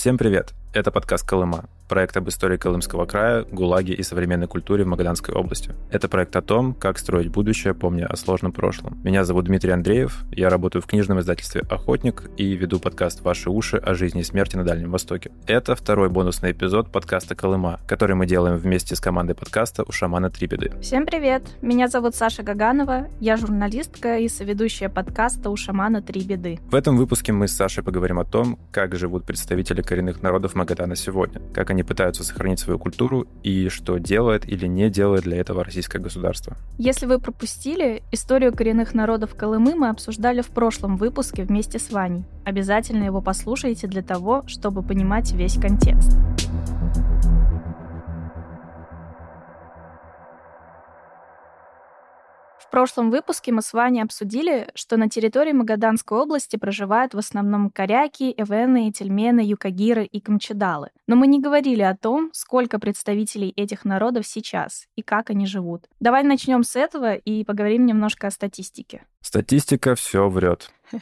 Всем привет! Это подкаст «Колыма», проект об истории Колымского края, ГУЛАГе и современной культуре в Магаданской области. Это проект о том, как строить будущее, помня о сложном прошлом. Меня зовут Дмитрий Андреев, я работаю в книжном издательстве «Охотник» и веду подкаст «Ваши уши» о жизни и смерти на Дальнем Востоке. Это второй бонусный эпизод подкаста «Колыма», который мы делаем вместе с командой подкаста «У шамана три беды». Всем привет! Меня зовут Саша Гаганова, я журналистка и соведущая подкаста «У шамана три беды». В этом выпуске мы с Сашей поговорим о том, как живут представители коренных народов Магадана сегодня, как они пытаются сохранить свою культуру и что делает или не делает для этого российское государство. Если вы пропустили, историю коренных народов Колымы мы обсуждали в прошлом выпуске вместе с Ваней. Обязательно его послушайте для того, чтобы понимать весь контекст. В прошлом выпуске мы с Ваней обсудили, что на территории Магаданской области проживают в основном коряки, эвены, тельмены, юкагиры и камчедалы. Но мы не говорили о том, сколько представителей этих народов сейчас и как они живут. Давай начнем с этого и поговорим немножко о статистике. Статистика все врет.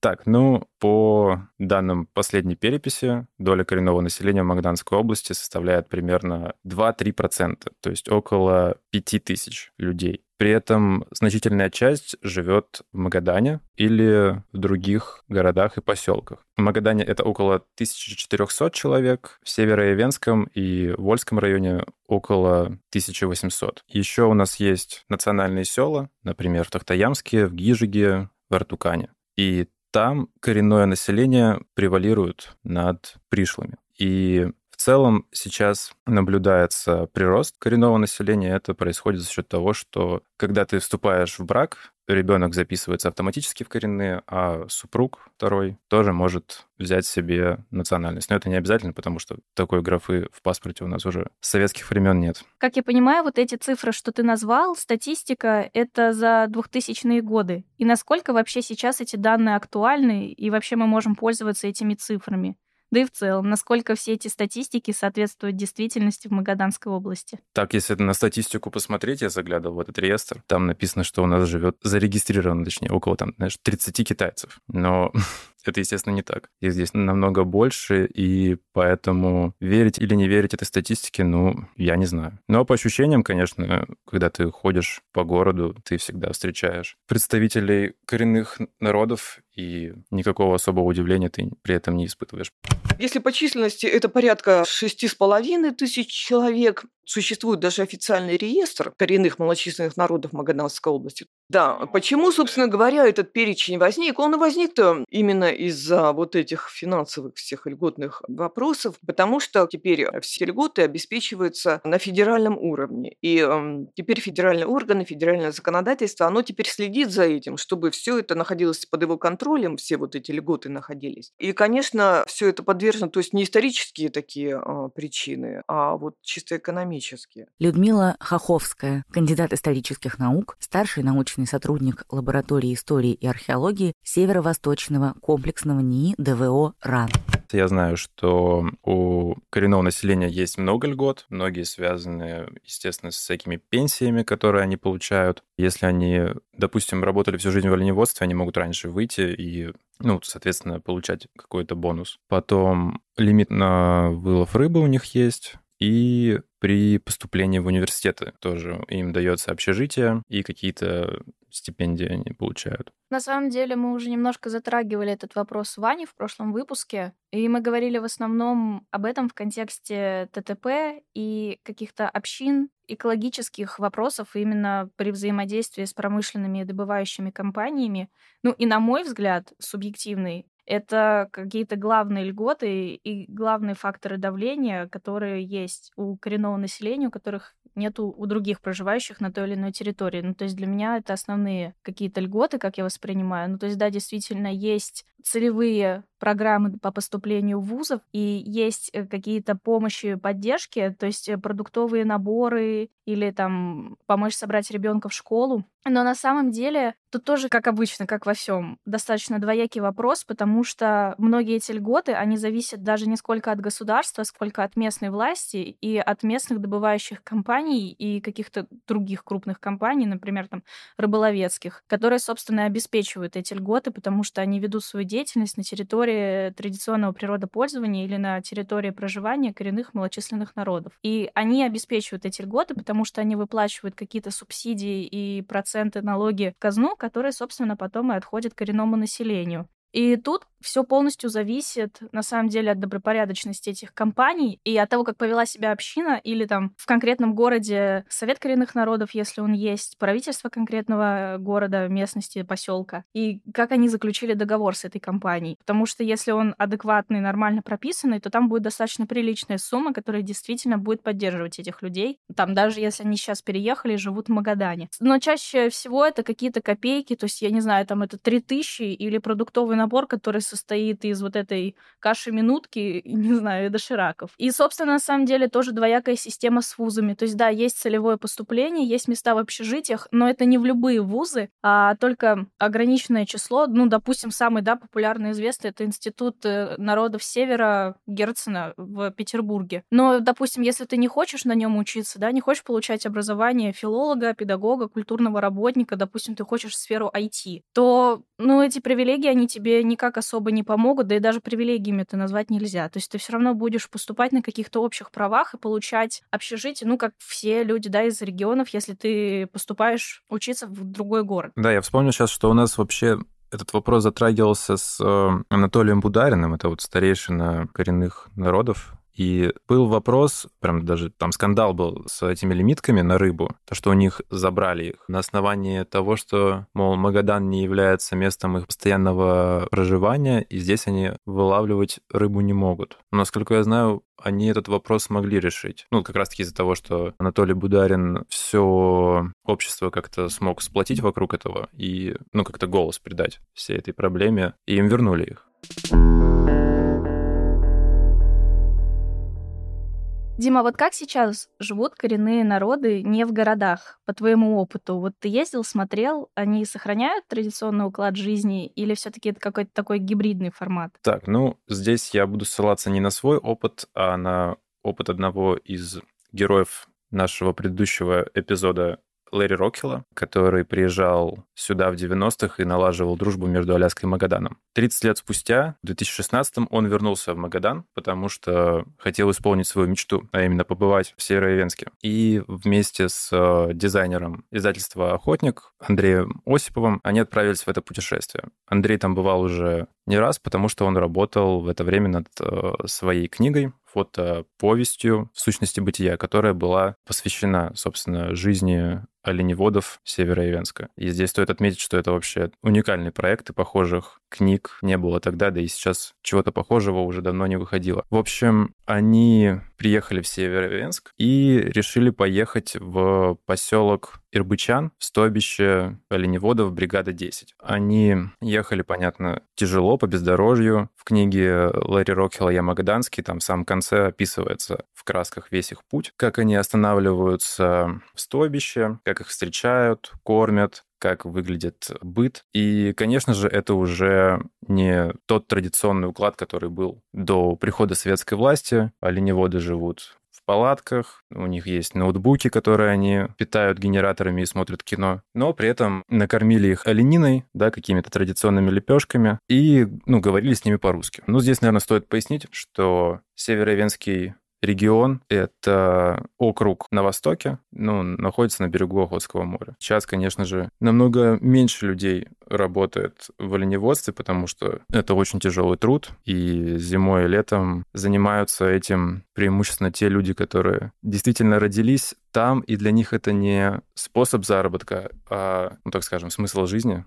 Так, ну, по данным последней переписи, доля коренного населения в Магданской области составляет примерно 2-3%, то есть около 5 тысяч людей. При этом значительная часть живет в Магадане или в других городах и поселках. В Магадане это около 1400 человек, в Северо-Явенском и Вольском районе около 1800. Еще у нас есть национальные села, например, в Тахтаямске, в Гижиге, в Артукане. И там коренное население превалирует над пришлыми. И целом сейчас наблюдается прирост коренного населения. Это происходит за счет того, что когда ты вступаешь в брак, ребенок записывается автоматически в коренные, а супруг второй тоже может взять себе национальность. Но это не обязательно, потому что такой графы в паспорте у нас уже с советских времен нет. Как я понимаю, вот эти цифры, что ты назвал, статистика, это за 2000-е годы. И насколько вообще сейчас эти данные актуальны, и вообще мы можем пользоваться этими цифрами? Да и в целом, насколько все эти статистики соответствуют действительности в Магаданской области. Так, если на статистику посмотреть, я заглядывал в этот реестр, там написано, что у нас живет зарегистрировано, точнее, около там, знаешь, 30 китайцев. Но это, естественно, не так. Их здесь намного больше, и поэтому верить или не верить этой статистике, ну, я не знаю. Но по ощущениям, конечно, когда ты ходишь по городу, ты всегда встречаешь представителей коренных народов, и никакого особого удивления ты при этом не испытываешь. Если по численности это порядка шести с половиной тысяч человек, Существует даже официальный реестр коренных малочисленных народов Магаданской области. Да, почему, собственно говоря, этот перечень возник? Он возник-то именно из-за вот этих финансовых всех льготных вопросов, потому что теперь все льготы обеспечиваются на федеральном уровне. И э, теперь федеральные органы, федеральное законодательство, оно теперь следит за этим, чтобы все это находилось под его контролем, все вот эти льготы находились. И, конечно, все это подвержено, то есть не исторические такие э, причины, а вот чисто экономические. Людмила Хоховская, кандидат исторических наук, старший научный сотрудник лаборатории истории и археологии Северо-Восточного комплексного НИИ ДВО РАН. Я знаю, что у коренного населения есть много льгот, многие связаны, естественно, с всякими пенсиями, которые они получают. Если они, допустим, работали всю жизнь в оленеводстве, они могут раньше выйти и ну, соответственно, получать какой-то бонус. Потом лимит на вылов рыбы у них есть, и при поступлении в университеты тоже им дается общежитие и какие-то стипендии они получают. На самом деле мы уже немножко затрагивали этот вопрос с Ваней в прошлом выпуске, и мы говорили в основном об этом в контексте ТТП и каких-то общин, экологических вопросов именно при взаимодействии с промышленными добывающими компаниями. Ну и, на мой взгляд, субъективный, это какие-то главные льготы и главные факторы давления, которые есть у коренного населения, у которых нету у других проживающих на той или иной территории. Ну, то есть для меня это основные какие-то льготы, как я воспринимаю. Ну, то есть, да, действительно, есть целевые программы по поступлению в вузов, и есть э, какие-то помощи, поддержки, то есть э, продуктовые наборы или там помочь собрать ребенка в школу. Но на самом деле тут тоже, как обычно, как во всем, достаточно двоякий вопрос, потому что многие эти льготы, они зависят даже не сколько от государства, сколько от местной власти и от местных добывающих компаний, и каких-то других крупных компаний, например, там рыболовецких, которые, собственно, обеспечивают эти льготы, потому что они ведут свою деятельность на территории традиционного природопользования или на территории проживания коренных малочисленных народов. И они обеспечивают эти льготы, потому что они выплачивают какие-то субсидии и проценты налоги в казну, которые, собственно, потом и отходят коренному населению. И тут все полностью зависит, на самом деле, от добропорядочности этих компаний и от того, как повела себя община или там в конкретном городе Совет коренных народов, если он есть, правительство конкретного города, местности, поселка, и как они заключили договор с этой компанией. Потому что если он адекватный, нормально прописанный, то там будет достаточно приличная сумма, которая действительно будет поддерживать этих людей. Там даже если они сейчас переехали и живут в Магадане. Но чаще всего это какие-то копейки, то есть, я не знаю, там это 3000 или продуктовый набор, который состоит из вот этой каши минутки, не знаю, и дошираков. И, собственно, на самом деле тоже двоякая система с вузами. То есть, да, есть целевое поступление, есть места в общежитиях, но это не в любые вузы, а только ограниченное число. Ну, допустим, самый, да, популярный известный это Институт э, народов Севера Герцена в Петербурге. Но, допустим, если ты не хочешь на нем учиться, да, не хочешь получать образование филолога, педагога, культурного работника, допустим, ты хочешь в сферу IT, то, ну, эти привилегии, они тебе никак особо особо не помогут, да и даже привилегиями это назвать нельзя. То есть ты все равно будешь поступать на каких-то общих правах и получать общежитие, ну, как все люди, да, из регионов, если ты поступаешь учиться в другой город. Да, я вспомнил сейчас, что у нас вообще этот вопрос затрагивался с э, Анатолием Будариным, это вот старейшина коренных народов и был вопрос, прям даже там скандал был с этими лимитками на рыбу, то, что у них забрали их на основании того, что, мол, Магадан не является местом их постоянного проживания, и здесь они вылавливать рыбу не могут. Но, насколько я знаю, они этот вопрос смогли решить. Ну, как раз-таки из-за того, что Анатолий Бударин все общество как-то смог сплотить вокруг этого и, ну, как-то голос придать всей этой проблеме, и им вернули их. Дима, вот как сейчас живут коренные народы не в городах, по твоему опыту? Вот ты ездил, смотрел, они сохраняют традиционный уклад жизни или все таки это какой-то такой гибридный формат? Так, ну, здесь я буду ссылаться не на свой опыт, а на опыт одного из героев нашего предыдущего эпизода Лэри Рокхилла, который приезжал сюда в 90-х и налаживал дружбу между Аляской и Магаданом. 30 лет спустя, в 2016-м, он вернулся в Магадан, потому что хотел исполнить свою мечту, а именно побывать в Североевенске. И вместе с э, дизайнером издательства «Охотник» Андреем Осиповым они отправились в это путешествие. Андрей там бывал уже не раз, потому что он работал в это время над э, своей книгой, фотоповестью в сущности бытия, которая была посвящена, собственно, жизни оленеводов Североивенска. И здесь стоит отметить, что это вообще уникальный проект, и похожих книг не было тогда, да и сейчас чего-то похожего уже давно не выходило. В общем, они приехали в Североивенск и решили поехать в поселок Ирбычан, в стойбище оленеводов бригада 10. Они ехали, понятно, тяжело, по бездорожью. В книге Ларри Рокхилла «Я Магаданский» там в самом конце описывается в красках весь их путь, как они останавливаются в стойбище, как их встречают, кормят, как выглядит быт. И, конечно же, это уже не тот традиционный уклад, который был до прихода советской власти. Оленеводы живут в палатках, у них есть ноутбуки, которые они питают генераторами и смотрят кино, но при этом накормили их олениной, да, какими-то традиционными лепешками и, ну, говорили с ними по-русски. Ну, здесь, наверное, стоит пояснить, что Северовенский регион — это округ на востоке, ну, находится на берегу Охотского моря. Сейчас, конечно же, намного меньше людей работает в оленеводстве, потому что это очень тяжелый труд, и зимой и летом занимаются этим преимущественно те люди, которые действительно родились там, и для них это не способ заработка, а, ну, так скажем, смысл жизни.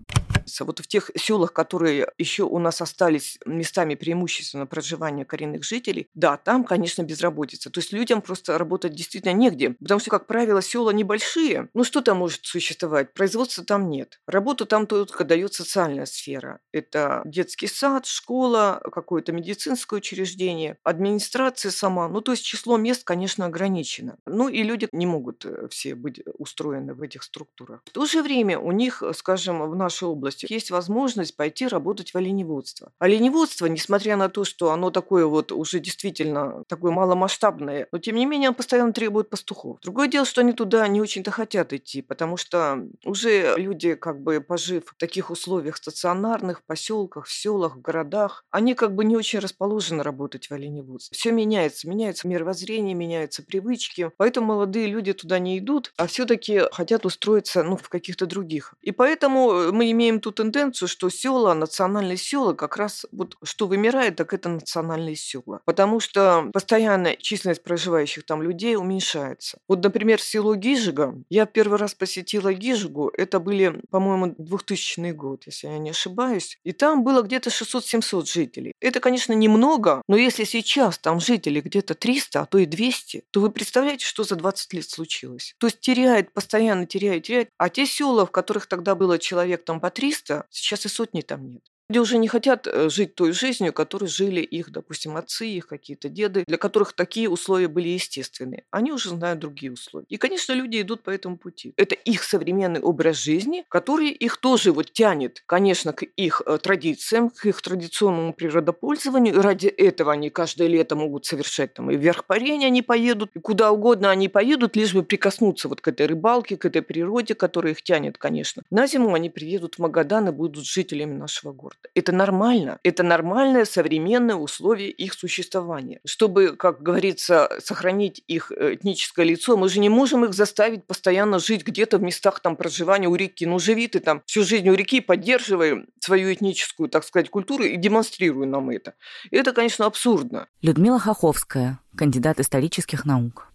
Вот в тех селах, которые еще у нас остались местами преимущественно проживания коренных жителей, да, там, конечно, безработица. То есть людям просто работать действительно негде, потому что, как правило, села небольшие. Ну, что там может существовать? Производства там нет. Работу там только дает социальная сфера. Это детский сад, школа, какое-то медицинское учреждение, администрация сама. Ну, то есть число мест, конечно, ограничено. Ну, и люди не могут э, все быть устроены в этих структурах. В то же время у них, скажем, в нашей области области есть возможность пойти работать в оленеводство. Оленеводство, несмотря на то, что оно такое вот уже действительно такое маломасштабное, но тем не менее оно постоянно требует пастухов. Другое дело, что они туда не очень-то хотят идти, потому что уже люди, как бы пожив в таких условиях стационарных, поселках, в селах, в городах, они как бы не очень расположены работать в оленеводстве. Все меняется, меняется мировоззрение, меняются привычки, поэтому молодые люди туда не идут, а все-таки хотят устроиться ну, в каких-то других. И поэтому э, мы имеем ту тенденцию, что села, национальные села, как раз вот что вымирает, так это национальные села. Потому что постоянно численность проживающих там людей уменьшается. Вот, например, село Гижига. Я первый раз посетила Гижигу. Это были, по-моему, 2000 год, если я не ошибаюсь. И там было где-то 600-700 жителей. Это, конечно, немного, но если сейчас там жителей где-то 300, а то и 200, то вы представляете, что за 20 лет случилось? То есть теряет, постоянно теряет, теряет. А те села, в которых тогда было человек там по 300, сейчас и сотни там нет. Люди уже не хотят э, жить той жизнью, которой жили их, допустим, отцы, их какие-то деды, для которых такие условия были естественные. Они уже знают другие условия. И, конечно, люди идут по этому пути. Это их современный образ жизни, который их тоже вот тянет, конечно, к их э, традициям, к их традиционному природопользованию. И ради этого они каждое лето могут совершать там и вверх парения они поедут, и куда угодно они поедут, лишь бы прикоснуться вот к этой рыбалке, к этой природе, которая их тянет, конечно. На зиму они приедут в Магадан и будут жителями нашего города. Это нормально. Это нормальное современное условие их существования. Чтобы, как говорится, сохранить их э, этническое лицо, мы же не можем их заставить постоянно жить где-то в местах там проживания у реки. Ну, живи ты там всю жизнь у реки, поддерживай свою этническую, так сказать, культуру и демонстрируй нам это. И это, конечно, абсурдно. Людмила Хоховская, кандидат исторических наук.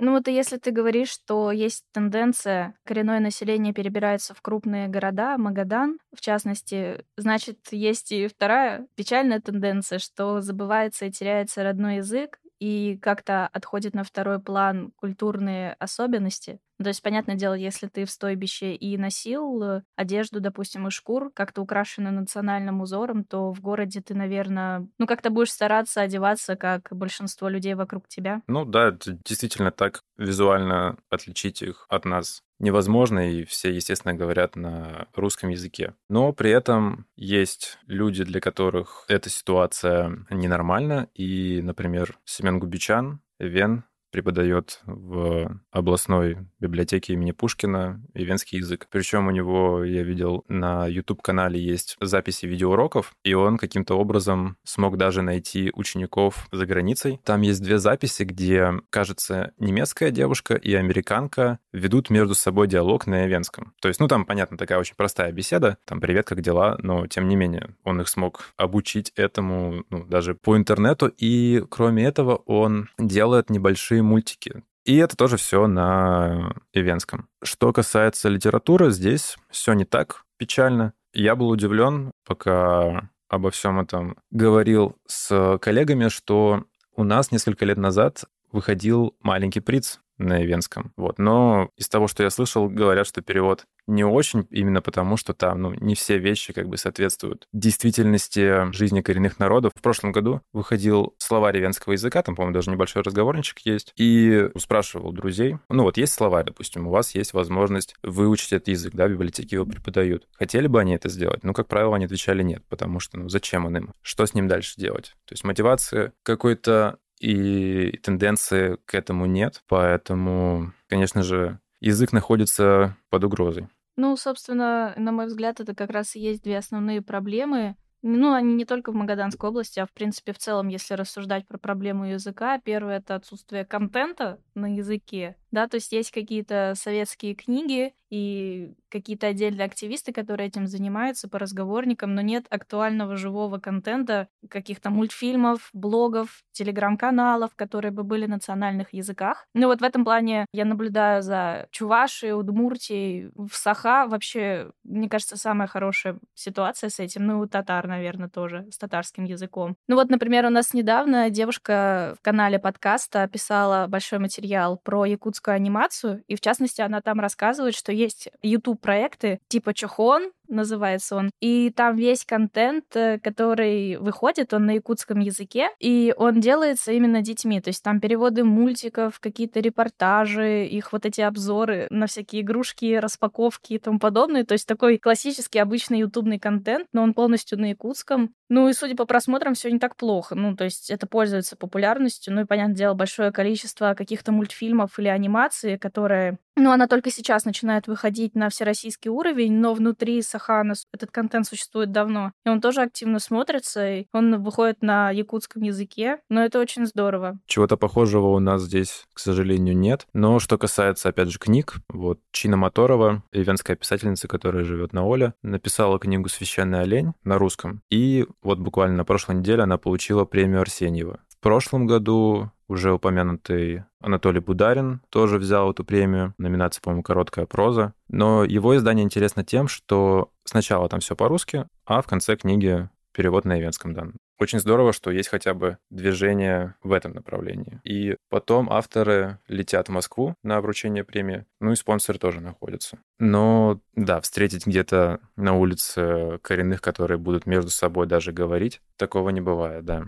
Ну вот если ты говоришь, что есть тенденция, коренное население перебирается в крупные города, Магадан, в частности, значит, есть и вторая печальная тенденция, что забывается и теряется родной язык, и как-то отходит на второй план культурные особенности. Ну, то есть, понятное дело, если ты в стойбище и носил э, одежду, допустим, из шкур, как-то украшенную национальным узором, то в городе ты, наверное, ну, как-то будешь стараться одеваться, как большинство людей вокруг тебя. Ну да, это действительно так. Визуально отличить их от нас невозможно, и все, естественно, говорят на русском языке. Но при этом есть люди, для которых эта ситуация ненормальна, и, например, Семен Губичан, Вен, преподает в областной библиотеке имени Пушкина и венский язык. Причем у него, я видел, на YouTube-канале есть записи видеоуроков, и он каким-то образом смог даже найти учеников за границей. Там есть две записи, где, кажется, немецкая девушка и американка ведут между собой диалог на венском. То есть, ну, там, понятно, такая очень простая беседа, там, привет, как дела, но, тем не менее, он их смог обучить этому, ну, даже по интернету, и, кроме этого, он делает небольшие большие мультики. И это тоже все на ивенском. Что касается литературы, здесь все не так печально. Я был удивлен, пока обо всем этом говорил с коллегами, что у нас несколько лет назад выходил «Маленький приц» на Ивенском. Вот. Но из того, что я слышал, говорят, что перевод не очень, именно потому, что там ну, не все вещи как бы соответствуют действительности жизни коренных народов. В прошлом году выходил словарь ивенского языка, там, по-моему, даже небольшой разговорничек есть, и спрашивал друзей, ну вот есть словарь, допустим, у вас есть возможность выучить этот язык, да, в библиотеке его преподают. Хотели бы они это сделать? Ну, как правило, они отвечали нет, потому что, ну, зачем он им? Что с ним дальше делать? То есть мотивация какой-то и тенденции к этому нет, поэтому, конечно же, язык находится под угрозой. Ну, собственно, на мой взгляд, это как раз и есть две основные проблемы. Ну, они не только в Магаданской области, а в принципе в целом, если рассуждать про проблему языка. Первое — это отсутствие контента на языке, да, то есть есть какие-то советские книги и какие-то отдельные активисты, которые этим занимаются по разговорникам, но нет актуального живого контента, каких-то мультфильмов, блогов, телеграм-каналов, которые бы были на национальных языках. Ну вот в этом плане я наблюдаю за Чувашией, Удмуртией, в Саха вообще, мне кажется, самая хорошая ситуация с этим, ну, татар, наверное, тоже, с татарским языком. Ну вот, например, у нас недавно девушка в канале подкаста писала большой материал про якутскую японскую анимацию, и в частности она там рассказывает, что есть YouTube-проекты типа Чохон, называется он. И там весь контент, э, который выходит, он на якутском языке, и он делается именно детьми. То есть там переводы мультиков, какие-то репортажи, их вот эти обзоры на всякие игрушки, распаковки и тому подобное. То есть такой классический обычный ютубный контент, но он полностью на якутском. Ну и судя по просмотрам, все не так плохо. Ну, то есть это пользуется популярностью. Ну и, понятное дело, большое количество каких-то мультфильмов или анимации, которые ну, она только сейчас начинает выходить на всероссийский уровень, но внутри Сахана этот контент существует давно. И он тоже активно смотрится, и он выходит на якутском языке, но это очень здорово. Чего-то похожего у нас здесь, к сожалению, нет. Но что касается, опять же, книг, вот Чина Моторова, ивенская писательница, которая живет на Оле, написала книгу «Священный олень» на русском. И вот буквально на прошлой неделе она получила премию Арсеньева. В прошлом году уже упомянутый Анатолий Бударин тоже взял эту премию. Номинация, по-моему, «Короткая проза». Но его издание интересно тем, что сначала там все по-русски, а в конце книги перевод на ивенском дан. Очень здорово, что есть хотя бы движение в этом направлении. И потом авторы летят в Москву на вручение премии, ну и спонсоры тоже находятся. Но да, встретить где-то на улице коренных, которые будут между собой даже говорить, такого не бывает, да.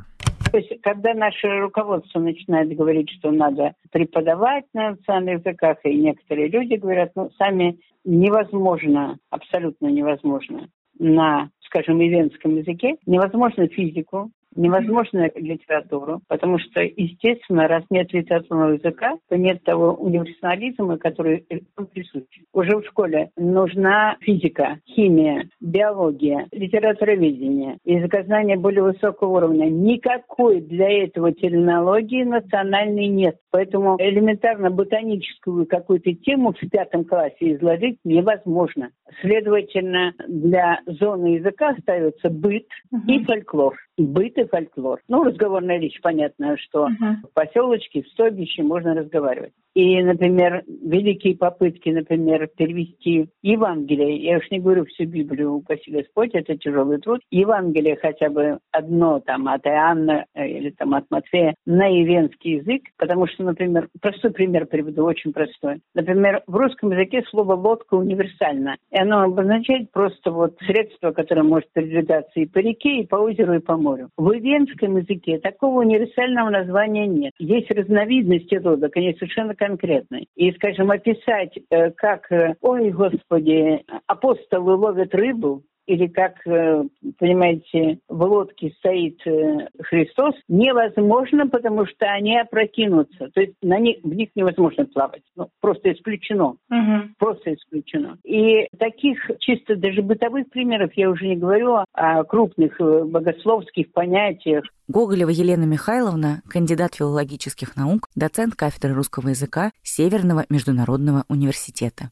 То есть, когда наше руководство начинает говорить, что надо преподавать на национальных языках, и некоторые люди говорят, ну, сами невозможно, абсолютно невозможно на, скажем, ивенском языке, невозможно физику, невозможно литературу, потому что, естественно, раз нет литературного языка, то нет того универсализма, который присущ. Уже в школе нужна физика, химия, биология, литературоведение, языкознание более высокого уровня. Никакой для этого терминологии национальной нет. Поэтому элементарно ботаническую какую-то тему в пятом классе изложить невозможно. Следовательно, для зоны языка остается быт и фольклор. Быт и фольклор. Ну, разговорная речь, понятно, что uh-huh. в поселочке, в стойбище можно разговаривать. И, например, великие попытки, например, перевести Евангелие, я уж не говорю всю Библию, упаси Господь, это тяжелый труд, Евангелие хотя бы одно там от Иоанна э, или там от Матфея на ивенский язык, потому что, например, простой пример приведу, очень простой. Например, в русском языке слово «лодка» универсально, и оно обозначает просто вот средство, которое может передвигаться и по реке, и по озеру, и по морю. В ивенском языке такого универсального названия нет. Есть разновидности лодок, они совершенно конкретной. И, скажем, описать, э, как, э, ой, господи, апостолы ловят рыбу, или как, э, понимаете, в лодке стоит Христос, невозможно, потому что они опрокинутся. То есть на них, в них невозможно плавать. Ну, просто исключено. Угу. Просто исключено. И таких чисто даже бытовых примеров я уже не говорю о крупных богословских понятиях. Гоголева Елена Михайловна, кандидат филологических наук, доцент кафедры русского языка Северного международного университета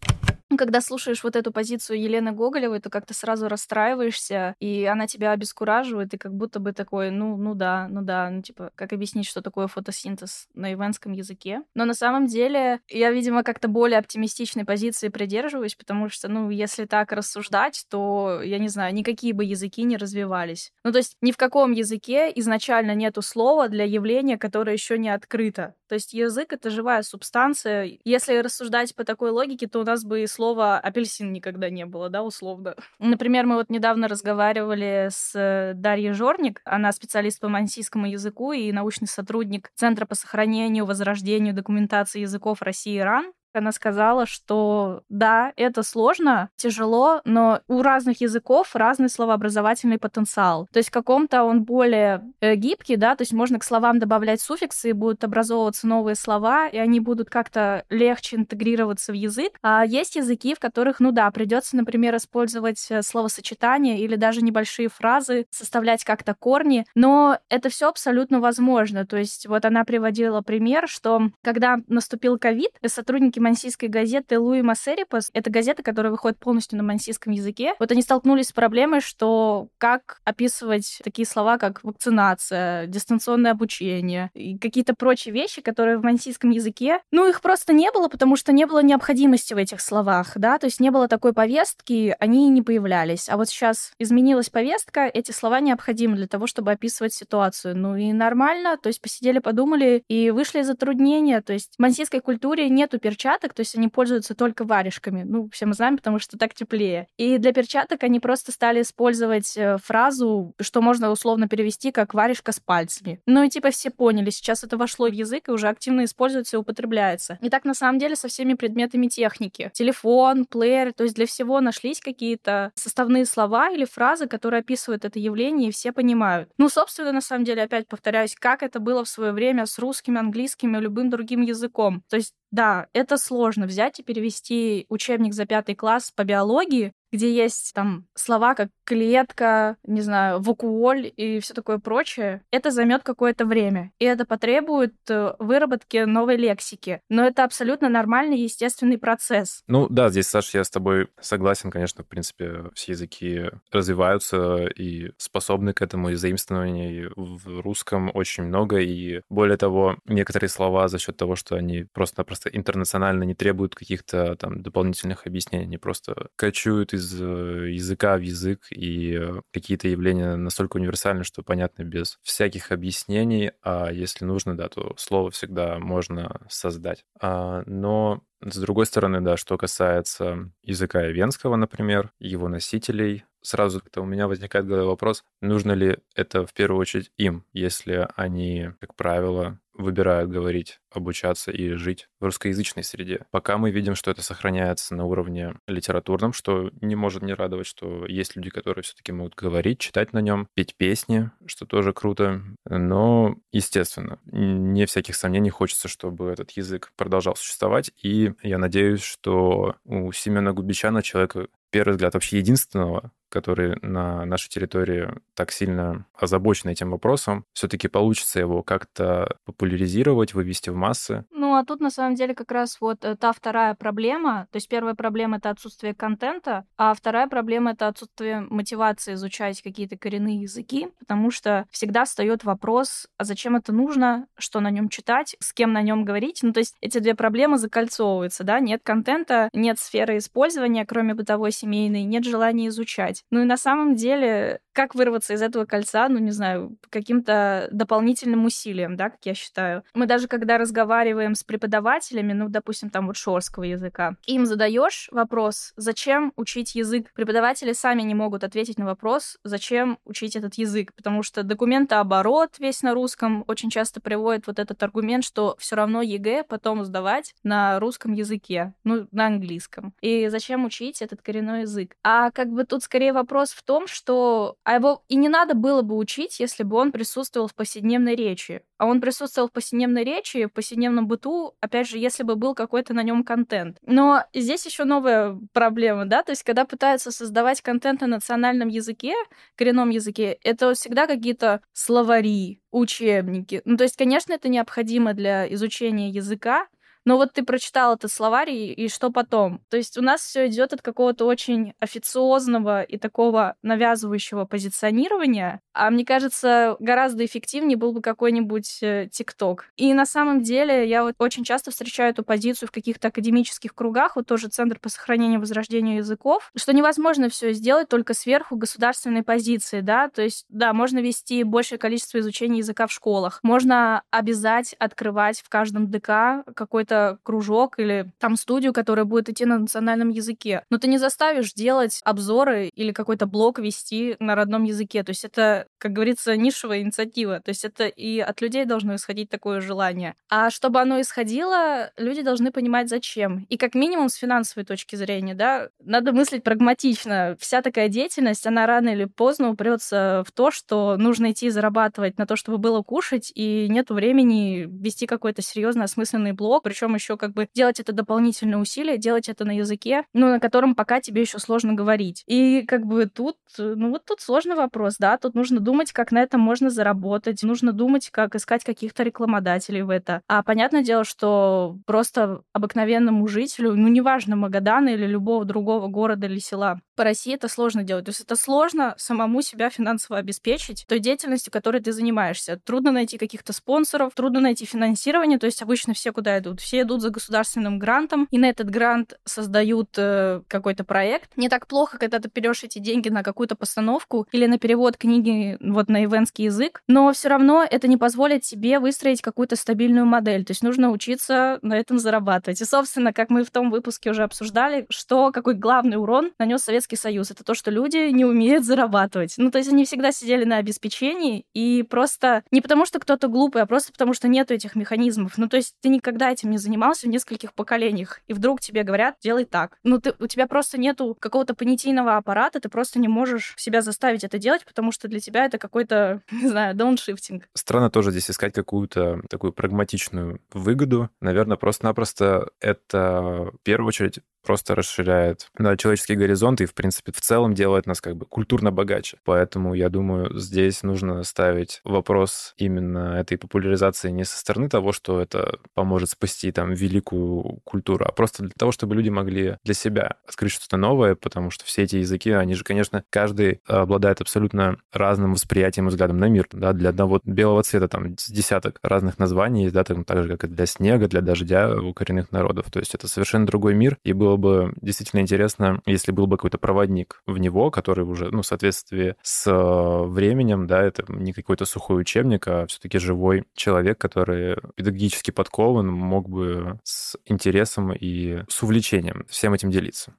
когда слушаешь вот эту позицию Елены Гоголевой, то как-то сразу расстраиваешься, и она тебя обескураживает, и как будто бы такой, ну, ну да, ну да, ну типа, как объяснить, что такое фотосинтез на ивенском языке. Но на самом деле я, видимо, как-то более оптимистичной позиции придерживаюсь, потому что, ну, если так рассуждать, то, я не знаю, никакие бы языки не развивались. Ну, то есть ни в каком языке изначально нету слова для явления, которое еще не открыто. То есть язык — это живая субстанция. Если рассуждать по такой логике, то у нас бы и слово слова апельсин никогда не было, да, условно. Например, мы вот недавно разговаривали с э, Дарьей Жорник, она специалист по мансийскому языку и научный сотрудник Центра по сохранению, возрождению документации языков России и Иран. Она сказала, что да, это сложно, тяжело, но у разных языков разный словообразовательный потенциал. То есть в каком-то он более э, гибкий, да, то есть можно к словам добавлять суффиксы, и будут образовываться новые слова, и они будут как-то легче интегрироваться в язык. А есть языки, в которых, ну да, придется, например, использовать э, словосочетания или даже небольшие фразы, составлять как-то корни, но это все абсолютно возможно. То есть вот она приводила пример, что когда наступил ковид, сотрудники мансийской газеты Луи Массерипас, это газета, которая выходит полностью на мансийском языке, вот они столкнулись с проблемой, что как описывать такие слова, как вакцинация, дистанционное обучение и какие-то прочие вещи, которые в мансийском языке, ну, их просто не было, потому что не было необходимости в этих словах, да, то есть не было такой повестки, они не появлялись. А вот сейчас изменилась повестка, эти слова необходимы для того, чтобы описывать ситуацию. Ну и нормально, то есть посидели, подумали и вышли из затруднения, то есть в мансийской культуре нету перчаток перчаток, то есть они пользуются только варежками. Ну, все мы знаем, потому что так теплее. И для перчаток они просто стали использовать э, фразу, что можно условно перевести как варежка с пальцами. Ну и типа все поняли, сейчас это вошло в язык и уже активно используется и употребляется. И так на самом деле со всеми предметами техники. Телефон, плеер, то есть для всего нашлись какие-то составные слова или фразы, которые описывают это явление, и все понимают. Ну, собственно, на самом деле, опять повторяюсь, как это было в свое время с русским, английским и любым другим языком. То есть да, это сложно взять и перевести учебник за пятый класс по биологии где есть там слова как клетка, не знаю, вакуоль и все такое прочее, это займет какое-то время. И это потребует э, выработки новой лексики. Но это абсолютно нормальный, естественный процесс. Ну да, здесь, Саша, я с тобой согласен, конечно, в принципе, все языки развиваются и способны к этому, и заимствований в русском очень много, и более того, некоторые слова за счет того, что они просто-напросто интернационально не требуют каких-то там дополнительных объяснений, они просто кочуют э, языка в язык, и э, какие-то явления настолько универсальны, что понятны без всяких объяснений, а если нужно, да, то слово всегда можно создать. А, но с другой стороны, да, что касается языка венского, например, его носителей, сразу у меня возникает в вопрос, нужно ли это в первую очередь им, если они, как правило, выбирают говорить, обучаться и жить в русскоязычной среде. Пока мы видим, что это сохраняется на уровне литературном, что не может не радовать, что есть люди, которые все-таки могут говорить, читать на нем, петь песни, что тоже круто. Но, естественно, не всяких сомнений хочется, чтобы этот язык продолжал существовать. И я надеюсь, что у Семена Губичана, человека, первый взгляд, вообще единственного, который на нашей территории так сильно озабочен этим вопросом, все-таки получится его как-то популяризировать, вывести в массы. Ну, а тут на самом деле как раз вот э, та вторая проблема. То есть первая проблема — это отсутствие контента, а вторая проблема — это отсутствие мотивации изучать какие-то коренные языки, потому что всегда встает вопрос, а зачем это нужно, что на нем читать, с кем на нем говорить. Ну, то есть эти две проблемы закольцовываются, да, нет контента, нет сферы использования, кроме бытовой семейной, нет желания изучать. Ну и на самом деле, как вырваться из этого кольца, ну не знаю, каким-то дополнительным усилием, да, как я считаю. Мы даже когда разговариваем с преподавателями, ну, допустим, там вот шорского языка, им задаешь вопрос, зачем учить язык? Преподаватели сами не могут ответить на вопрос, зачем учить этот язык, потому что документооборот весь на русском очень часто приводит вот этот аргумент, что все равно ЕГЭ потом сдавать на русском языке, ну, на английском. И зачем учить этот коренной язык? А как бы тут скорее вопрос в том, что а его и не надо было бы учить, если бы он присутствовал в повседневной речи. А он присутствовал в повседневной речи, в повседневном быту, опять же, если бы был какой-то на нем контент. Но здесь еще новая проблема, да, то есть когда пытаются создавать контент на национальном языке, коренном языке, это всегда какие-то словари, учебники. Ну, то есть, конечно, это необходимо для изучения языка, но вот ты прочитал этот словарь, и, и что потом? То есть у нас все идет от какого-то очень официозного и такого навязывающего позиционирования, а мне кажется, гораздо эффективнее был бы какой-нибудь э, ТикТок. И на самом деле я вот очень часто встречаю эту позицию в каких-то академических кругах, вот тоже Центр по сохранению и возрождению языков, что невозможно все сделать только сверху государственной позиции, да, то есть, да, можно вести большее количество изучения языка в школах, можно обязать открывать в каждом ДК какой-то кружок или там студию, которая будет идти на национальном языке. Но ты не заставишь делать обзоры или какой-то блог вести на родном языке. То есть это, как говорится, нишевая инициатива. То есть это и от людей должно исходить такое желание. А чтобы оно исходило, люди должны понимать, зачем. И как минимум с финансовой точки зрения, да, надо мыслить прагматично. Вся такая деятельность, она рано или поздно упрется в то, что нужно идти зарабатывать на то, чтобы было кушать, и нет времени вести какой-то серьезный осмысленный блог, причем причем еще как бы делать это дополнительное усилие, делать это на языке, ну, на котором пока тебе еще сложно говорить. И как бы тут, ну, вот тут сложный вопрос, да, тут нужно думать, как на этом можно заработать, нужно думать, как искать каких-то рекламодателей в это. А понятное дело, что просто обыкновенному жителю, ну, неважно, Магадана или любого другого города или села, по России это сложно делать. То есть это сложно самому себя финансово обеспечить той деятельностью, которой ты занимаешься. Трудно найти каких-то спонсоров, трудно найти финансирование. То есть обычно все куда идут? Все идут за государственным грантом, и на этот грант создают э, какой-то проект. Не так плохо, когда ты берешь эти деньги на какую-то постановку или на перевод книги вот на ивенский язык, но все равно это не позволит тебе выстроить какую-то стабильную модель. То есть нужно учиться на этом зарабатывать. И, собственно, как мы в том выпуске уже обсуждали, что какой главный урон нанес Советский Союз. Это то, что люди не умеют зарабатывать. Ну, то есть они всегда сидели на обеспечении, и просто не потому, что кто-то глупый, а просто потому, что нету этих механизмов. Ну, то есть ты никогда этим не занимался в нескольких поколениях, и вдруг тебе говорят, делай так. Ну, ты, у тебя просто нету какого-то понятийного аппарата, ты просто не можешь себя заставить это делать, потому что для тебя это какой-то, не знаю, дауншифтинг. Странно тоже здесь искать какую-то такую прагматичную выгоду. Наверное, просто-напросто это в первую очередь просто расширяет да, человеческий горизонт и, в принципе, в целом делает нас как бы культурно богаче. Поэтому, я думаю, здесь нужно ставить вопрос именно этой популяризации не со стороны того, что это поможет спасти там великую культуру, а просто для того, чтобы люди могли для себя открыть что-то новое, потому что все эти языки, они же, конечно, каждый обладает абсолютно разным восприятием и взглядом на мир. Да, для одного белого цвета там десяток разных названий да, там, так же, как и для снега, для дождя у коренных народов. То есть это совершенно другой мир, и было бы действительно интересно, если был бы какой-то проводник в него, который уже, ну, в соответствии с э, временем, да, это не какой-то сухой учебник, а все-таки живой человек, который педагогически подкован, мог бы с интересом и с увлечением всем этим делиться.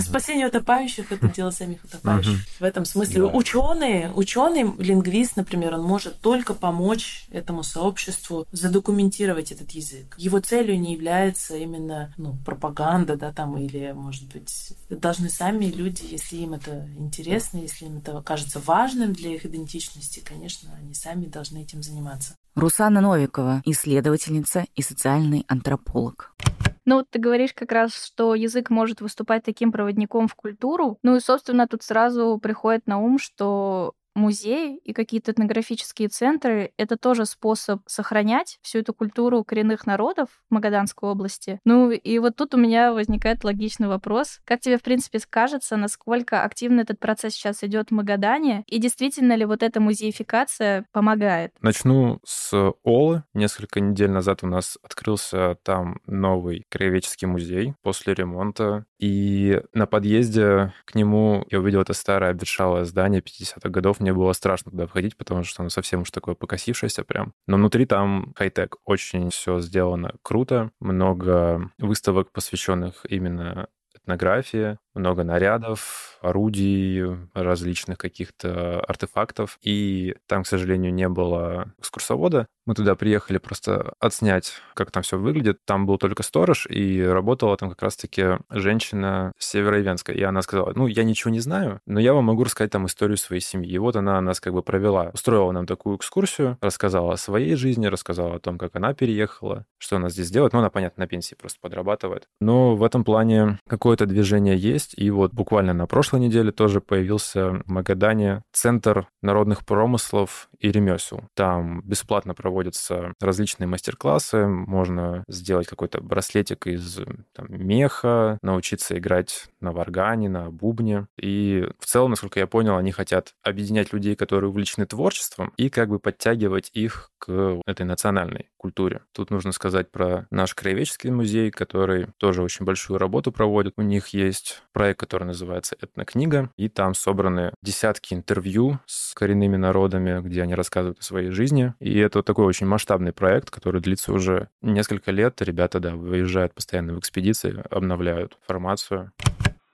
Спасение утопающих это дело самих утопающих. В этом смысле ученые, ученый, лингвист, например, он может только помочь этому сообществу задокументировать этот язык. Его целью не является именно ну, пропаганда, да, там, или, может быть, должны сами люди, если им это интересно, если им это кажется важным для их идентичности, конечно, они сами должны этим заниматься. Русана Новикова, исследовательница и социальный антрополог. Ну, вот ты говоришь как раз, что язык может выступать таким проводником в культуру. Ну и, собственно, тут сразу приходит на ум, что музеи и какие-то этнографические центры — это тоже способ сохранять всю эту культуру коренных народов Магаданской области. Ну и вот тут у меня возникает логичный вопрос. Как тебе, в принципе, кажется, насколько активно этот процесс сейчас идет в Магадане? И действительно ли вот эта музеификация помогает? Начну с Олы. Несколько недель назад у нас открылся там новый краеведческий музей после ремонта. И на подъезде к нему я увидел это старое обветшалое здание 50-х годов мне было страшно туда входить, потому что оно совсем уж такое покосившееся прям. Но внутри там хай-тек. Очень все сделано круто. Много выставок, посвященных именно этнографии, много нарядов, орудий, различных каких-то артефактов. И там, к сожалению, не было экскурсовода. Мы туда приехали просто отснять, как там все выглядит. Там был только сторож, и работала там как раз-таки женщина с Североивенска. И она сказала, ну, я ничего не знаю, но я вам могу рассказать там историю своей семьи. И вот она нас как бы провела, устроила нам такую экскурсию, рассказала о своей жизни, рассказала о том, как она переехала, что она здесь делает. Ну, она, понятно, на пенсии просто подрабатывает. Но в этом плане какое-то движение есть. И вот буквально на прошлой неделе тоже появился в Магадане Центр народных промыслов и ремесел. Там бесплатно проводятся различные мастер-классы, можно сделать какой-то браслетик из там, меха, научиться играть на варгане, на бубне. И в целом, насколько я понял, они хотят объединять людей, которые увлечены творчеством, и как бы подтягивать их к этой национальной культуре. Тут нужно сказать про наш краеведческий музей, который тоже очень большую работу проводит. У них есть проект, который называется «Этнокнига», и там собраны десятки интервью с коренными народами, где они рассказывают о своей жизни. И это такой очень масштабный проект, который длится уже несколько лет. Ребята, да, выезжают постоянно в экспедиции, обновляют формацию.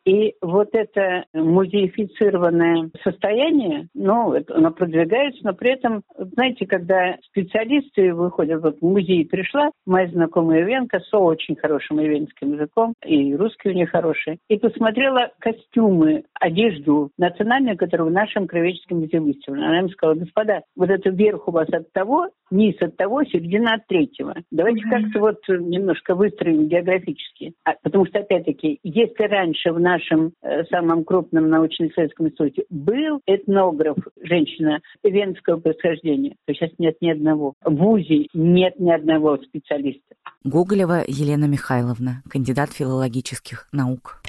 И вот это музеифицированное состояние, ну, это, оно продвигается, но при этом, знаете, когда специалисты выходят, вот в музей пришла моя знакомая Венка с очень хорошим ивенским языком, и русский у нее хороший, и посмотрела костюмы, одежду национальную, которую в нашем Кровеческом музее выставлена. Она им сказала, господа, вот это верх у вас от того, низ от того, середина от третьего. Давайте mm-hmm. как-то вот немножко выстроим географически. А, потому что, опять-таки, если раньше в нашем э, самом крупном научно-исследовательском институте был этнограф, женщина венского происхождения, то сейчас нет ни одного. В ВУЗе нет ни одного специалиста. Гоголева Елена Михайловна, кандидат филологических наук.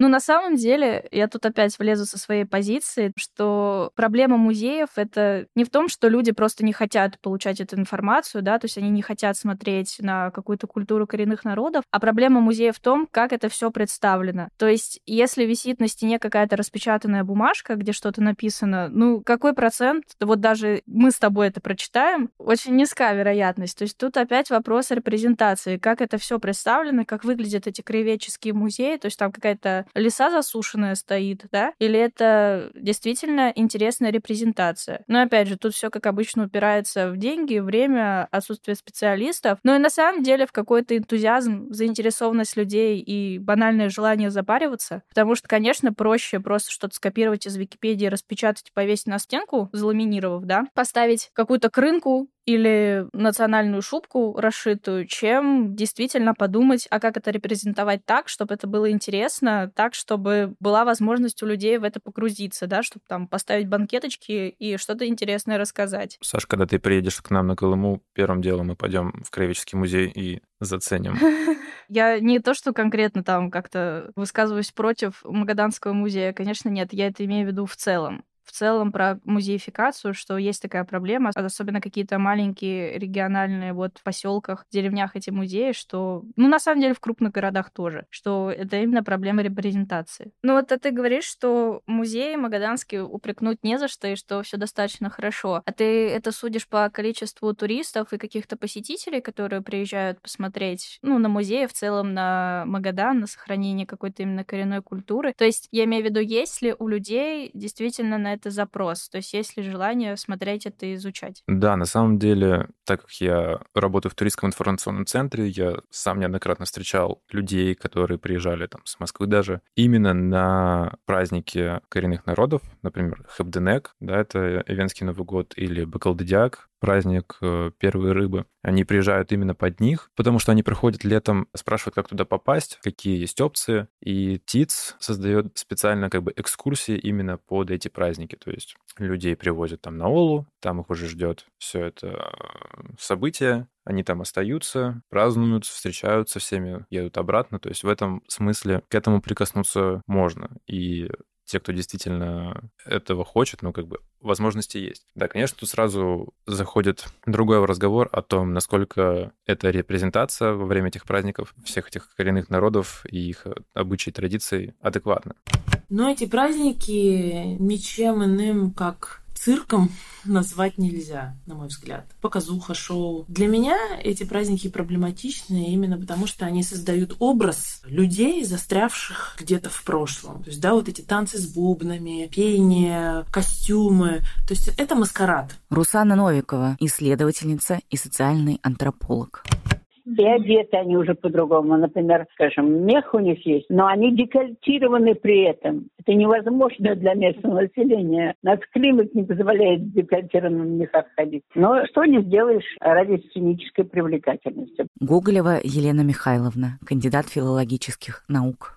Ну, на самом деле, я тут опять влезу со своей позиции, что проблема музеев — это не в том, что люди просто не хотят получать эту информацию, да, то есть они не хотят смотреть на какую-то культуру коренных народов, а проблема музея в том, как это все представлено. То есть, если висит на стене какая-то распечатанная бумажка, где что-то написано, ну, какой процент, вот даже мы с тобой это прочитаем, очень низкая вероятность. То есть тут опять вопрос репрезентации, как это все представлено, как выглядят эти краеведческие музеи, то есть там какая-то леса засушенная стоит, да, или это действительно интересная репрезентация. Но опять же, тут все как обычно упирается в деньги, время, отсутствие специалистов. Но и на самом деле в какой-то энтузиазм, заинтересованность людей и банальное желание запариваться. Потому что, конечно, проще просто что-то скопировать из Википедии, распечатать и повесить на стенку, заламинировав, да, поставить какую-то крынку или национальную шубку расшитую, чем действительно подумать, а как это репрезентовать так, чтобы это было интересно, так, чтобы была возможность у людей в это погрузиться, да, чтобы там поставить банкеточки и что-то интересное рассказать. Саш, когда ты приедешь к нам на Колыму, первым делом мы пойдем в Краеведческий музей и заценим. Я не то, что конкретно там как-то высказываюсь против Магаданского музея, конечно, нет, я это имею в виду в целом в целом про музеификацию, что есть такая проблема, особенно какие-то маленькие региональные вот в поселках, деревнях эти музеи, что, ну, на самом деле в крупных городах тоже, что это именно проблема репрезентации. Ну вот а ты говоришь, что музеи магаданские упрекнуть не за что, и что все достаточно хорошо. А ты это судишь по количеству туристов и каких-то посетителей, которые приезжают посмотреть, ну, на музеи в целом, на Магадан, на сохранение какой-то именно коренной культуры. То есть я имею в виду, есть ли у людей действительно на это запрос? То есть есть ли желание смотреть это и изучать? Да, на самом деле, так как я работаю в туристском информационном центре, я сам неоднократно встречал людей, которые приезжали там с Москвы даже, именно на праздники коренных народов, например, Хабденек, да, это Эвенский Новый год, или Бакалдедиак, праздник э, первой рыбы. Они приезжают именно под них, потому что они приходят летом, спрашивают, как туда попасть, какие есть опции. И ТИЦ создает специально как бы экскурсии именно под эти праздники. То есть людей привозят там на Олу, там их уже ждет все это э, событие, они там остаются, празднуют, встречаются всеми, едут обратно. То есть в этом смысле к этому прикоснуться можно. И те, кто действительно этого хочет, ну, как бы возможности есть. Да, конечно, тут сразу заходит другой разговор о том, насколько эта репрезентация во время этих праздников всех этих коренных народов и их обычаи, традиций адекватна. Но эти праздники ничем иным, как цирком назвать нельзя, на мой взгляд. Показуха, шоу. Для меня эти праздники проблематичны именно потому, что они создают образ людей, застрявших где-то в прошлом. То есть, да, вот эти танцы с бубнами, пение, костюмы. То есть это маскарад. Русана Новикова, исследовательница и социальный антрополог. И одеты они уже по-другому. Например, скажем, мех у них есть, но они декольтированы при этом. Это невозможно для местного населения. Наш климат не позволяет в декольтированном мехах ходить. Но что не сделаешь ради сценической привлекательности. Гоголева Елена Михайловна, кандидат филологических наук.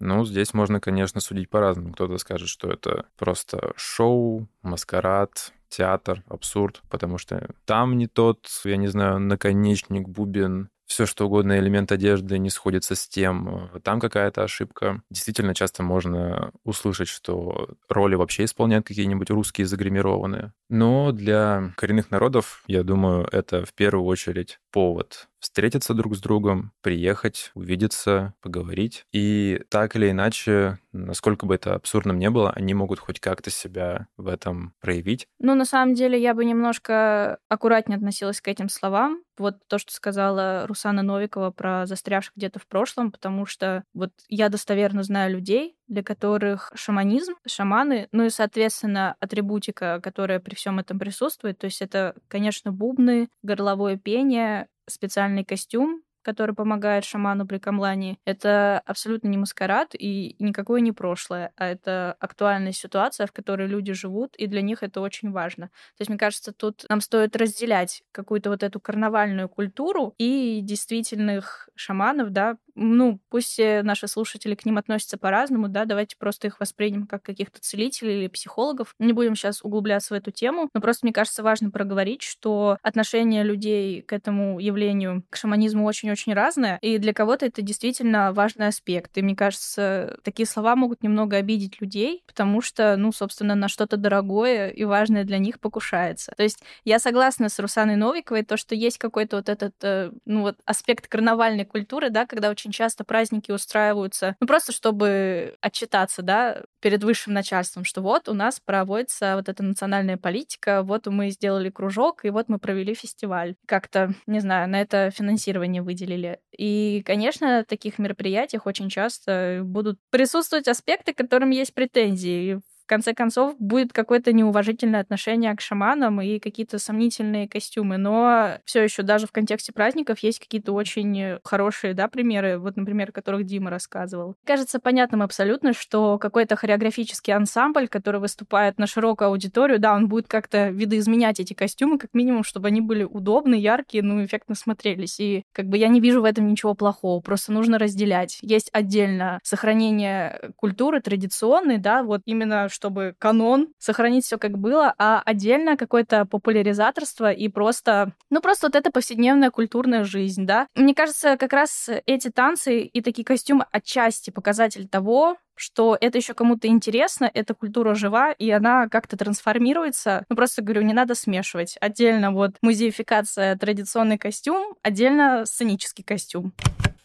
Ну, здесь можно, конечно, судить по-разному. Кто-то скажет, что это просто шоу, маскарад, театр, абсурд, потому что там не тот, я не знаю, наконечник, бубен, все что угодно, элемент одежды не сходится с тем, там какая-то ошибка. Действительно, часто можно услышать, что роли вообще исполняют какие-нибудь русские загримированные. Но для коренных народов, я думаю, это в первую очередь повод встретиться друг с другом, приехать, увидеться, поговорить. И так или иначе, насколько бы это абсурдным не было, они могут хоть как-то себя в этом проявить. Ну, на самом деле, я бы немножко аккуратнее относилась к этим словам. Вот то, что сказала Русана Новикова про застрявших где-то в прошлом, потому что вот я достоверно знаю людей, для которых шаманизм, шаманы, ну и, соответственно, атрибутика, которая при всем этом присутствует, то есть это, конечно, бубны, горловое пение, специальный костюм, который помогает шаману при камлании, это абсолютно не маскарад и никакое не прошлое, а это актуальная ситуация, в которой люди живут, и для них это очень важно. То есть, мне кажется, тут нам стоит разделять какую-то вот эту карнавальную культуру и действительных шаманов, да, ну, пусть наши слушатели к ним относятся по-разному, да, давайте просто их воспримем как каких-то целителей или психологов. Не будем сейчас углубляться в эту тему, но просто мне кажется важно проговорить, что отношение людей к этому явлению, к шаманизму очень очень-очень разное, и для кого-то это действительно важный аспект. И мне кажется, такие слова могут немного обидеть людей, потому что, ну, собственно, на что-то дорогое и важное для них покушается. То есть я согласна с Русаной Новиковой, то, что есть какой-то вот этот, э, ну, вот аспект карнавальной культуры, да, когда очень часто праздники устраиваются, ну, просто чтобы отчитаться, да, перед высшим начальством, что вот у нас проводится вот эта национальная политика, вот мы сделали кружок, и вот мы провели фестиваль. Как-то, не знаю, на это финансирование выделили. И, конечно, в таких мероприятиях очень часто будут присутствовать аспекты, к которым есть претензии конце концов будет какое-то неуважительное отношение к шаманам и какие-то сомнительные костюмы. Но все еще даже в контексте праздников есть какие-то очень хорошие да, примеры, вот, например, о которых Дима рассказывал. Кажется понятным абсолютно, что какой-то хореографический ансамбль, который выступает на широкую аудиторию, да, он будет как-то видоизменять эти костюмы, как минимум, чтобы они были удобны, яркие, ну, эффектно смотрелись. И как бы я не вижу в этом ничего плохого, просто нужно разделять. Есть отдельно сохранение культуры традиционной, да, вот именно чтобы канон, сохранить все как было, а отдельно какое-то популяризаторство и просто, ну просто вот эта повседневная культурная жизнь, да. Мне кажется, как раз эти танцы и такие костюмы отчасти показатель того, что это еще кому-то интересно, эта культура жива, и она как-то трансформируется. Ну, просто говорю, не надо смешивать. Отдельно вот музеификация традиционный костюм, отдельно сценический костюм.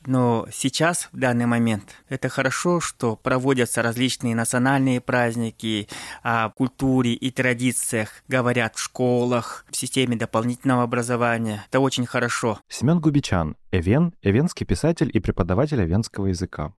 Но сейчас, в данный момент, это хорошо, что проводятся различные национальные праздники, о культуре и традициях говорят в школах, в системе дополнительного образования. Это очень хорошо. Семен Губичан, Эвен, эвенский писатель и преподаватель эвенского языка.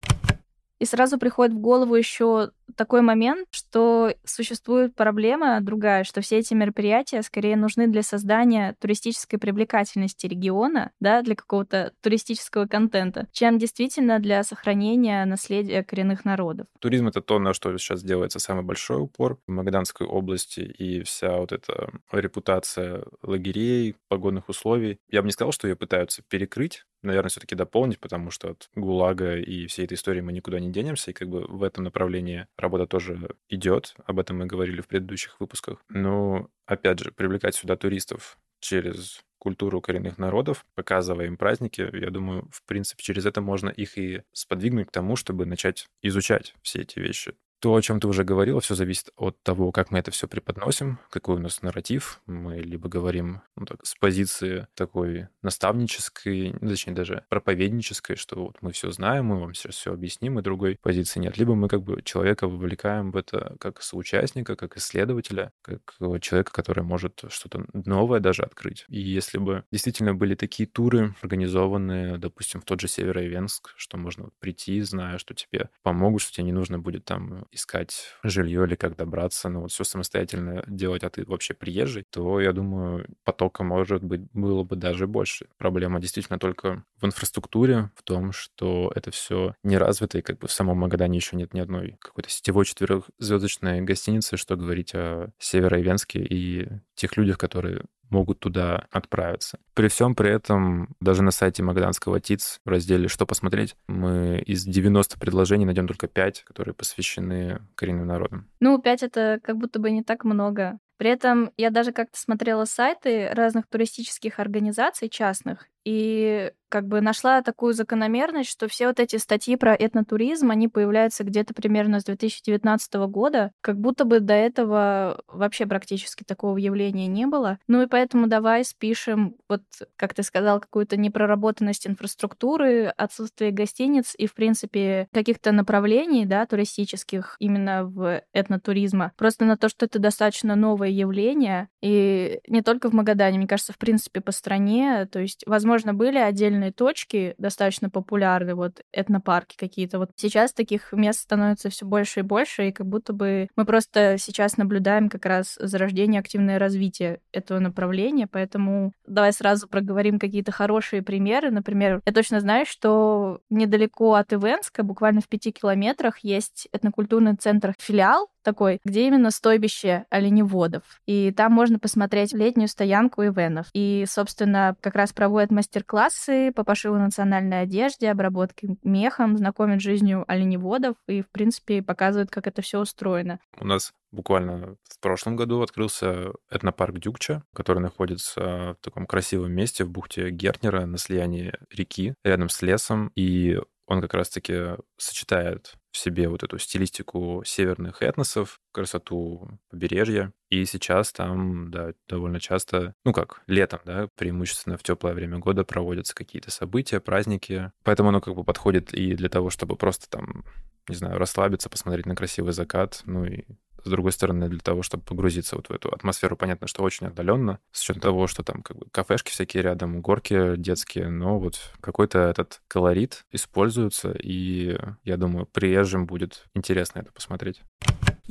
И сразу приходит в голову еще такой момент, что существует проблема другая, что все эти мероприятия скорее нужны для создания туристической привлекательности региона, да, для какого-то туристического контента, чем действительно для сохранения наследия коренных народов. Туризм — это то, на что сейчас делается самый большой упор в Магаданской области, и вся вот эта репутация лагерей, погодных условий. Я бы не сказал, что ее пытаются перекрыть, наверное, все-таки дополнить, потому что от ГУЛАГа и всей этой истории мы никуда не денемся, и как бы в этом направлении работа тоже идет. Об этом мы говорили в предыдущих выпусках. Но, опять же, привлекать сюда туристов через культуру коренных народов, показывая им праздники, я думаю, в принципе, через это можно их и сподвигнуть к тому, чтобы начать изучать все эти вещи. То, о чем ты уже говорила, все зависит от того, как мы это все преподносим, какой у нас нарратив. Мы либо говорим ну, так, с позиции такой наставнической, ну, точнее даже проповеднической, что вот мы все знаем, мы вам сейчас все объясним, и другой позиции нет. Либо мы как бы человека вовлекаем в это как соучастника, как исследователя, как человека, который может что-то новое даже открыть. И если бы действительно были такие туры, организованные, допустим, в тот же Североивенск, что можно прийти, зная, что тебе помогут, что тебе не нужно будет там искать жилье или как добраться, ну вот все самостоятельно делать, а ты вообще приезжий, то, я думаю, потока, может быть, было бы даже больше. Проблема действительно только в инфраструктуре, в том, что это все не развито, и как бы в самом Магадане еще нет ни одной какой-то сетевой четырехзвездочной гостиницы, что говорить о Северо-Ивенске и тех людях, которые могут туда отправиться. При всем при этом, даже на сайте Магаданского ТИЦ в разделе «Что посмотреть» мы из 90 предложений найдем только 5, которые посвящены коренным народам. Ну, 5 — это как будто бы не так много. При этом я даже как-то смотрела сайты разных туристических организаций частных, и как бы нашла такую закономерность, что все вот эти статьи про этнотуризм, они появляются где-то примерно с 2019 года, как будто бы до этого вообще практически такого явления не было. Ну и поэтому давай спишем, вот как ты сказал, какую-то непроработанность инфраструктуры, отсутствие гостиниц и, в принципе, каких-то направлений, да, туристических именно в этнотуризма. Просто на то, что это достаточно новое явление, и не только в Магадане, мне кажется, в принципе, по стране, то есть, возможно, были отдельные точки достаточно популярны, вот этнопарки какие-то. Вот сейчас таких мест становится все больше и больше, и как будто бы мы просто сейчас наблюдаем как раз зарождение, активное развитие этого направления, поэтому давай сразу проговорим какие-то хорошие примеры. Например, я точно знаю, что недалеко от Ивенска, буквально в пяти километрах, есть этнокультурный центр филиал такой, где именно стойбище оленеводов. И там можно посмотреть летнюю стоянку ивенов. И, собственно, как раз проводят мастер-классы по пошиву национальной одежде, обработке мехом, знакомят с жизнью оленеводов и, в принципе, показывают, как это все устроено. У нас буквально в прошлом году открылся этнопарк Дюкча, который находится в таком красивом месте в бухте Гертнера на слиянии реки, рядом с лесом. И он как раз-таки сочетает в себе вот эту стилистику северных этносов, красоту побережья. И сейчас там, да, довольно часто, ну как, летом, да, преимущественно в теплое время года проводятся какие-то события, праздники. Поэтому оно как бы подходит и для того, чтобы просто там, не знаю, расслабиться, посмотреть на красивый закат, ну и с другой стороны, для того, чтобы погрузиться вот в эту атмосферу, понятно, что очень отдаленно, с учетом того, что там как бы кафешки всякие рядом, горки детские, но вот какой-то этот колорит используется, и я думаю, приезжим будет интересно это посмотреть.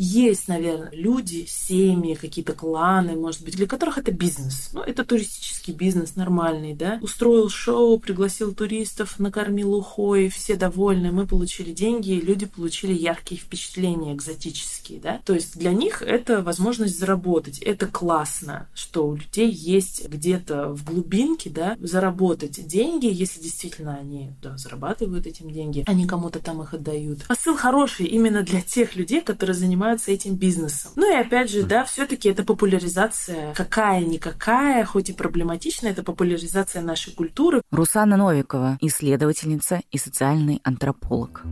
Есть, наверное, люди, семьи, какие-то кланы, может быть, для которых это бизнес. Ну, это туристический бизнес нормальный, да. Устроил шоу, пригласил туристов, накормил ухой, все довольны, мы получили деньги, и люди получили яркие впечатления экзотические, да. То есть для них это возможность заработать. Это классно, что у людей есть где-то в глубинке, да, заработать деньги, если действительно они, да, зарабатывают этим деньги, они кому-то там их отдают. Посыл хороший именно для тех людей, которые занимаются занимаются этим бизнесом. Ну и опять же, да, все-таки это популяризация какая-никакая, хоть и проблематичная, это популяризация нашей культуры. Русана Новикова, исследовательница и социальный антрополог.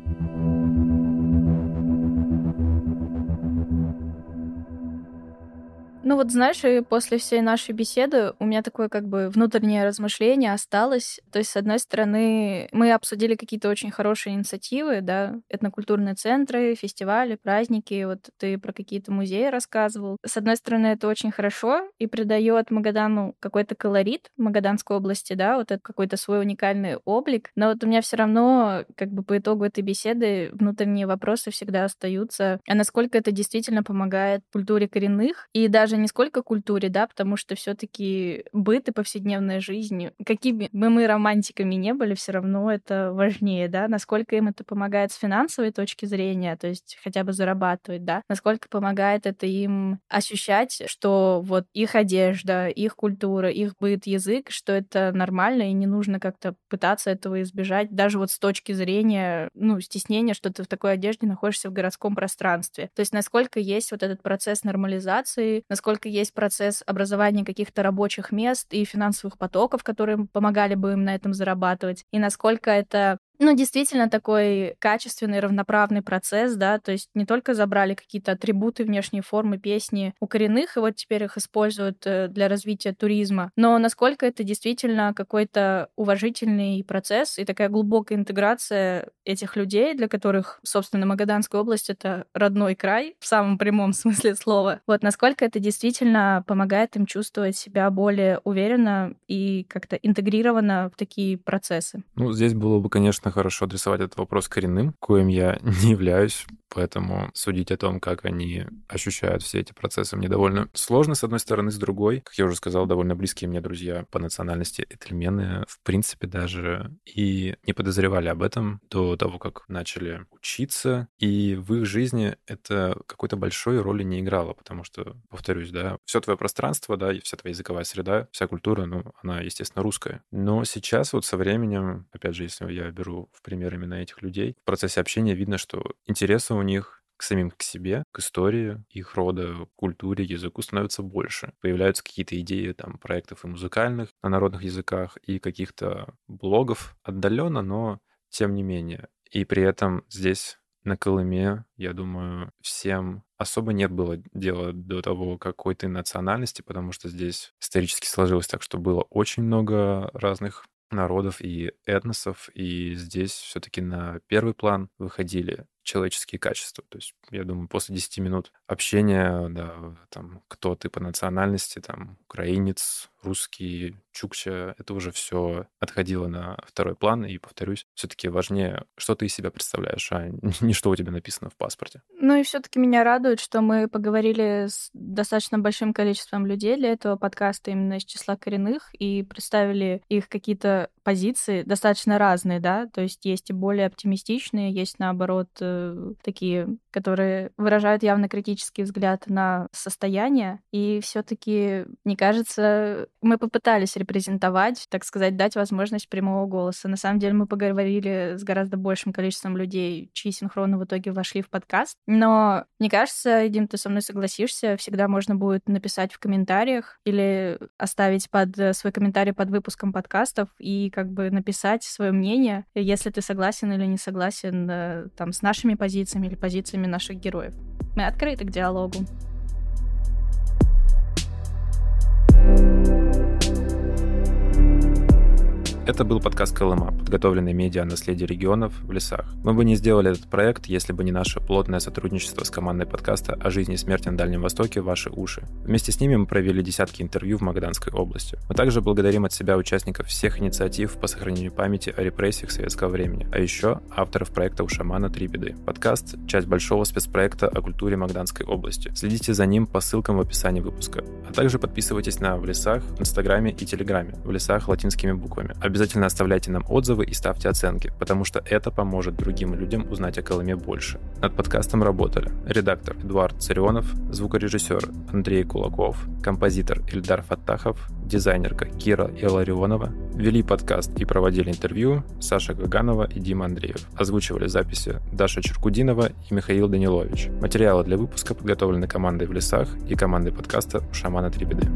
Ну вот знаешь, и после всей нашей беседы у меня такое как бы внутреннее размышление осталось. То есть, с одной стороны, мы обсудили какие-то очень хорошие инициативы, да, этнокультурные центры, фестивали, праздники, вот ты про какие-то музеи рассказывал. С одной стороны, это очень хорошо и придает Магадану какой-то колорит Магаданской области, да, вот это какой-то свой уникальный облик. Но вот у меня все равно, как бы по итогу этой беседы, внутренние вопросы всегда остаются. А насколько это действительно помогает культуре коренных и даже даже не сколько культуре, да, потому что все-таки быт и повседневная жизнь, какими бы мы романтиками не были, все равно это важнее, да, насколько им это помогает с финансовой точки зрения, то есть хотя бы зарабатывать, да, насколько помогает это им ощущать, что вот их одежда, их культура, их быт, язык, что это нормально и не нужно как-то пытаться этого избежать, даже вот с точки зрения, ну, стеснения, что ты в такой одежде находишься в городском пространстве. То есть насколько есть вот этот процесс нормализации, насколько насколько есть процесс образования каких-то рабочих мест и финансовых потоков, которые помогали бы им на этом зарабатывать, и насколько это ну, действительно такой качественный, равноправный процесс, да, то есть не только забрали какие-то атрибуты внешней формы песни у коренных, и вот теперь их используют э, для развития туризма, но насколько это действительно какой-то уважительный процесс и такая глубокая интеграция этих людей, для которых, собственно, Магаданская область — это родной край в самом прямом смысле слова. Вот насколько это действительно помогает им чувствовать себя более уверенно и как-то интегрированно в такие процессы. Ну, здесь было бы, конечно, конечно, хорошо адресовать этот вопрос коренным, коим я не являюсь, поэтому судить о том, как они ощущают все эти процессы, мне довольно сложно, с одной стороны, с другой. Как я уже сказал, довольно близкие мне друзья по национальности этельмены, в принципе, даже и не подозревали об этом до того, как начали учиться, и в их жизни это какой-то большой роли не играло, потому что, повторюсь, да, все твое пространство, да, и вся твоя языковая среда, вся культура, ну, она, естественно, русская. Но сейчас вот со временем, опять же, если я беру в пример именно этих людей. В процессе общения видно, что интересы у них к самим к себе, к истории их рода, культуре, языку становится больше. Появляются какие-то идеи там проектов и музыкальных на народных языках, и каких-то блогов отдаленно, но тем не менее. И при этом здесь на Колыме, я думаю, всем особо нет было дела до того, какой ты национальности, потому что здесь исторически сложилось так, что было очень много разных народов и этносов, и здесь все-таки на первый план выходили человеческие качества. То есть, я думаю, после 10 минут общения, да, там, кто ты по национальности, там, украинец, русский, чукча, это уже все отходило на второй план. И, повторюсь, все-таки важнее, что ты из себя представляешь, а не что у тебя написано в паспорте. Ну и все-таки меня радует, что мы поговорили с достаточно большим количеством людей для этого подкаста именно из числа коренных и представили их какие-то позиции достаточно разные, да, то есть есть и более оптимистичные, есть наоборот э, такие, которые выражают явно критический взгляд на состояние. И все таки мне кажется, мы попытались репрезентовать, так сказать, дать возможность прямого голоса. На самом деле мы поговорили с гораздо большим количеством людей, чьи синхроны в итоге вошли в подкаст. Но мне кажется, Дим, ты со мной согласишься, всегда можно будет написать в комментариях или оставить под э, свой комментарий под выпуском подкастов и как бы написать свое мнение, если ты согласен или не согласен э, там с нашими позициями или позициями наших героев. Мы открыты к диалогу. Это был подкаст Колыма, подготовленный медиа о наследии регионов в лесах. Мы бы не сделали этот проект, если бы не наше плотное сотрудничество с командой подкаста о жизни и смерти на Дальнем Востоке «Ваши уши». Вместе с ними мы провели десятки интервью в Магаданской области. Мы также благодарим от себя участников всех инициатив по сохранению памяти о репрессиях советского времени, а еще авторов проекта «У шамана три беды». Подкаст — часть большого спецпроекта о культуре Магаданской области. Следите за ним по ссылкам в описании выпуска. А также подписывайтесь на «В лесах» в Инстаграме и Телеграме. «В лесах» латинскими буквами. Обязательно оставляйте нам отзывы и ставьте оценки, потому что это поможет другим людям узнать о Колыме больше. Над подкастом работали редактор Эдуард Царионов, звукорежиссер Андрей Кулаков, композитор Ильдар Фаттахов, дизайнерка Кира Иларионова. Вели подкаст и проводили интервью Саша Гаганова и Дима Андреев. Озвучивали записи Даша Черкудинова и Михаил Данилович. Материалы для выпуска подготовлены командой «В лесах» и командой подкаста «Шамана Три беды».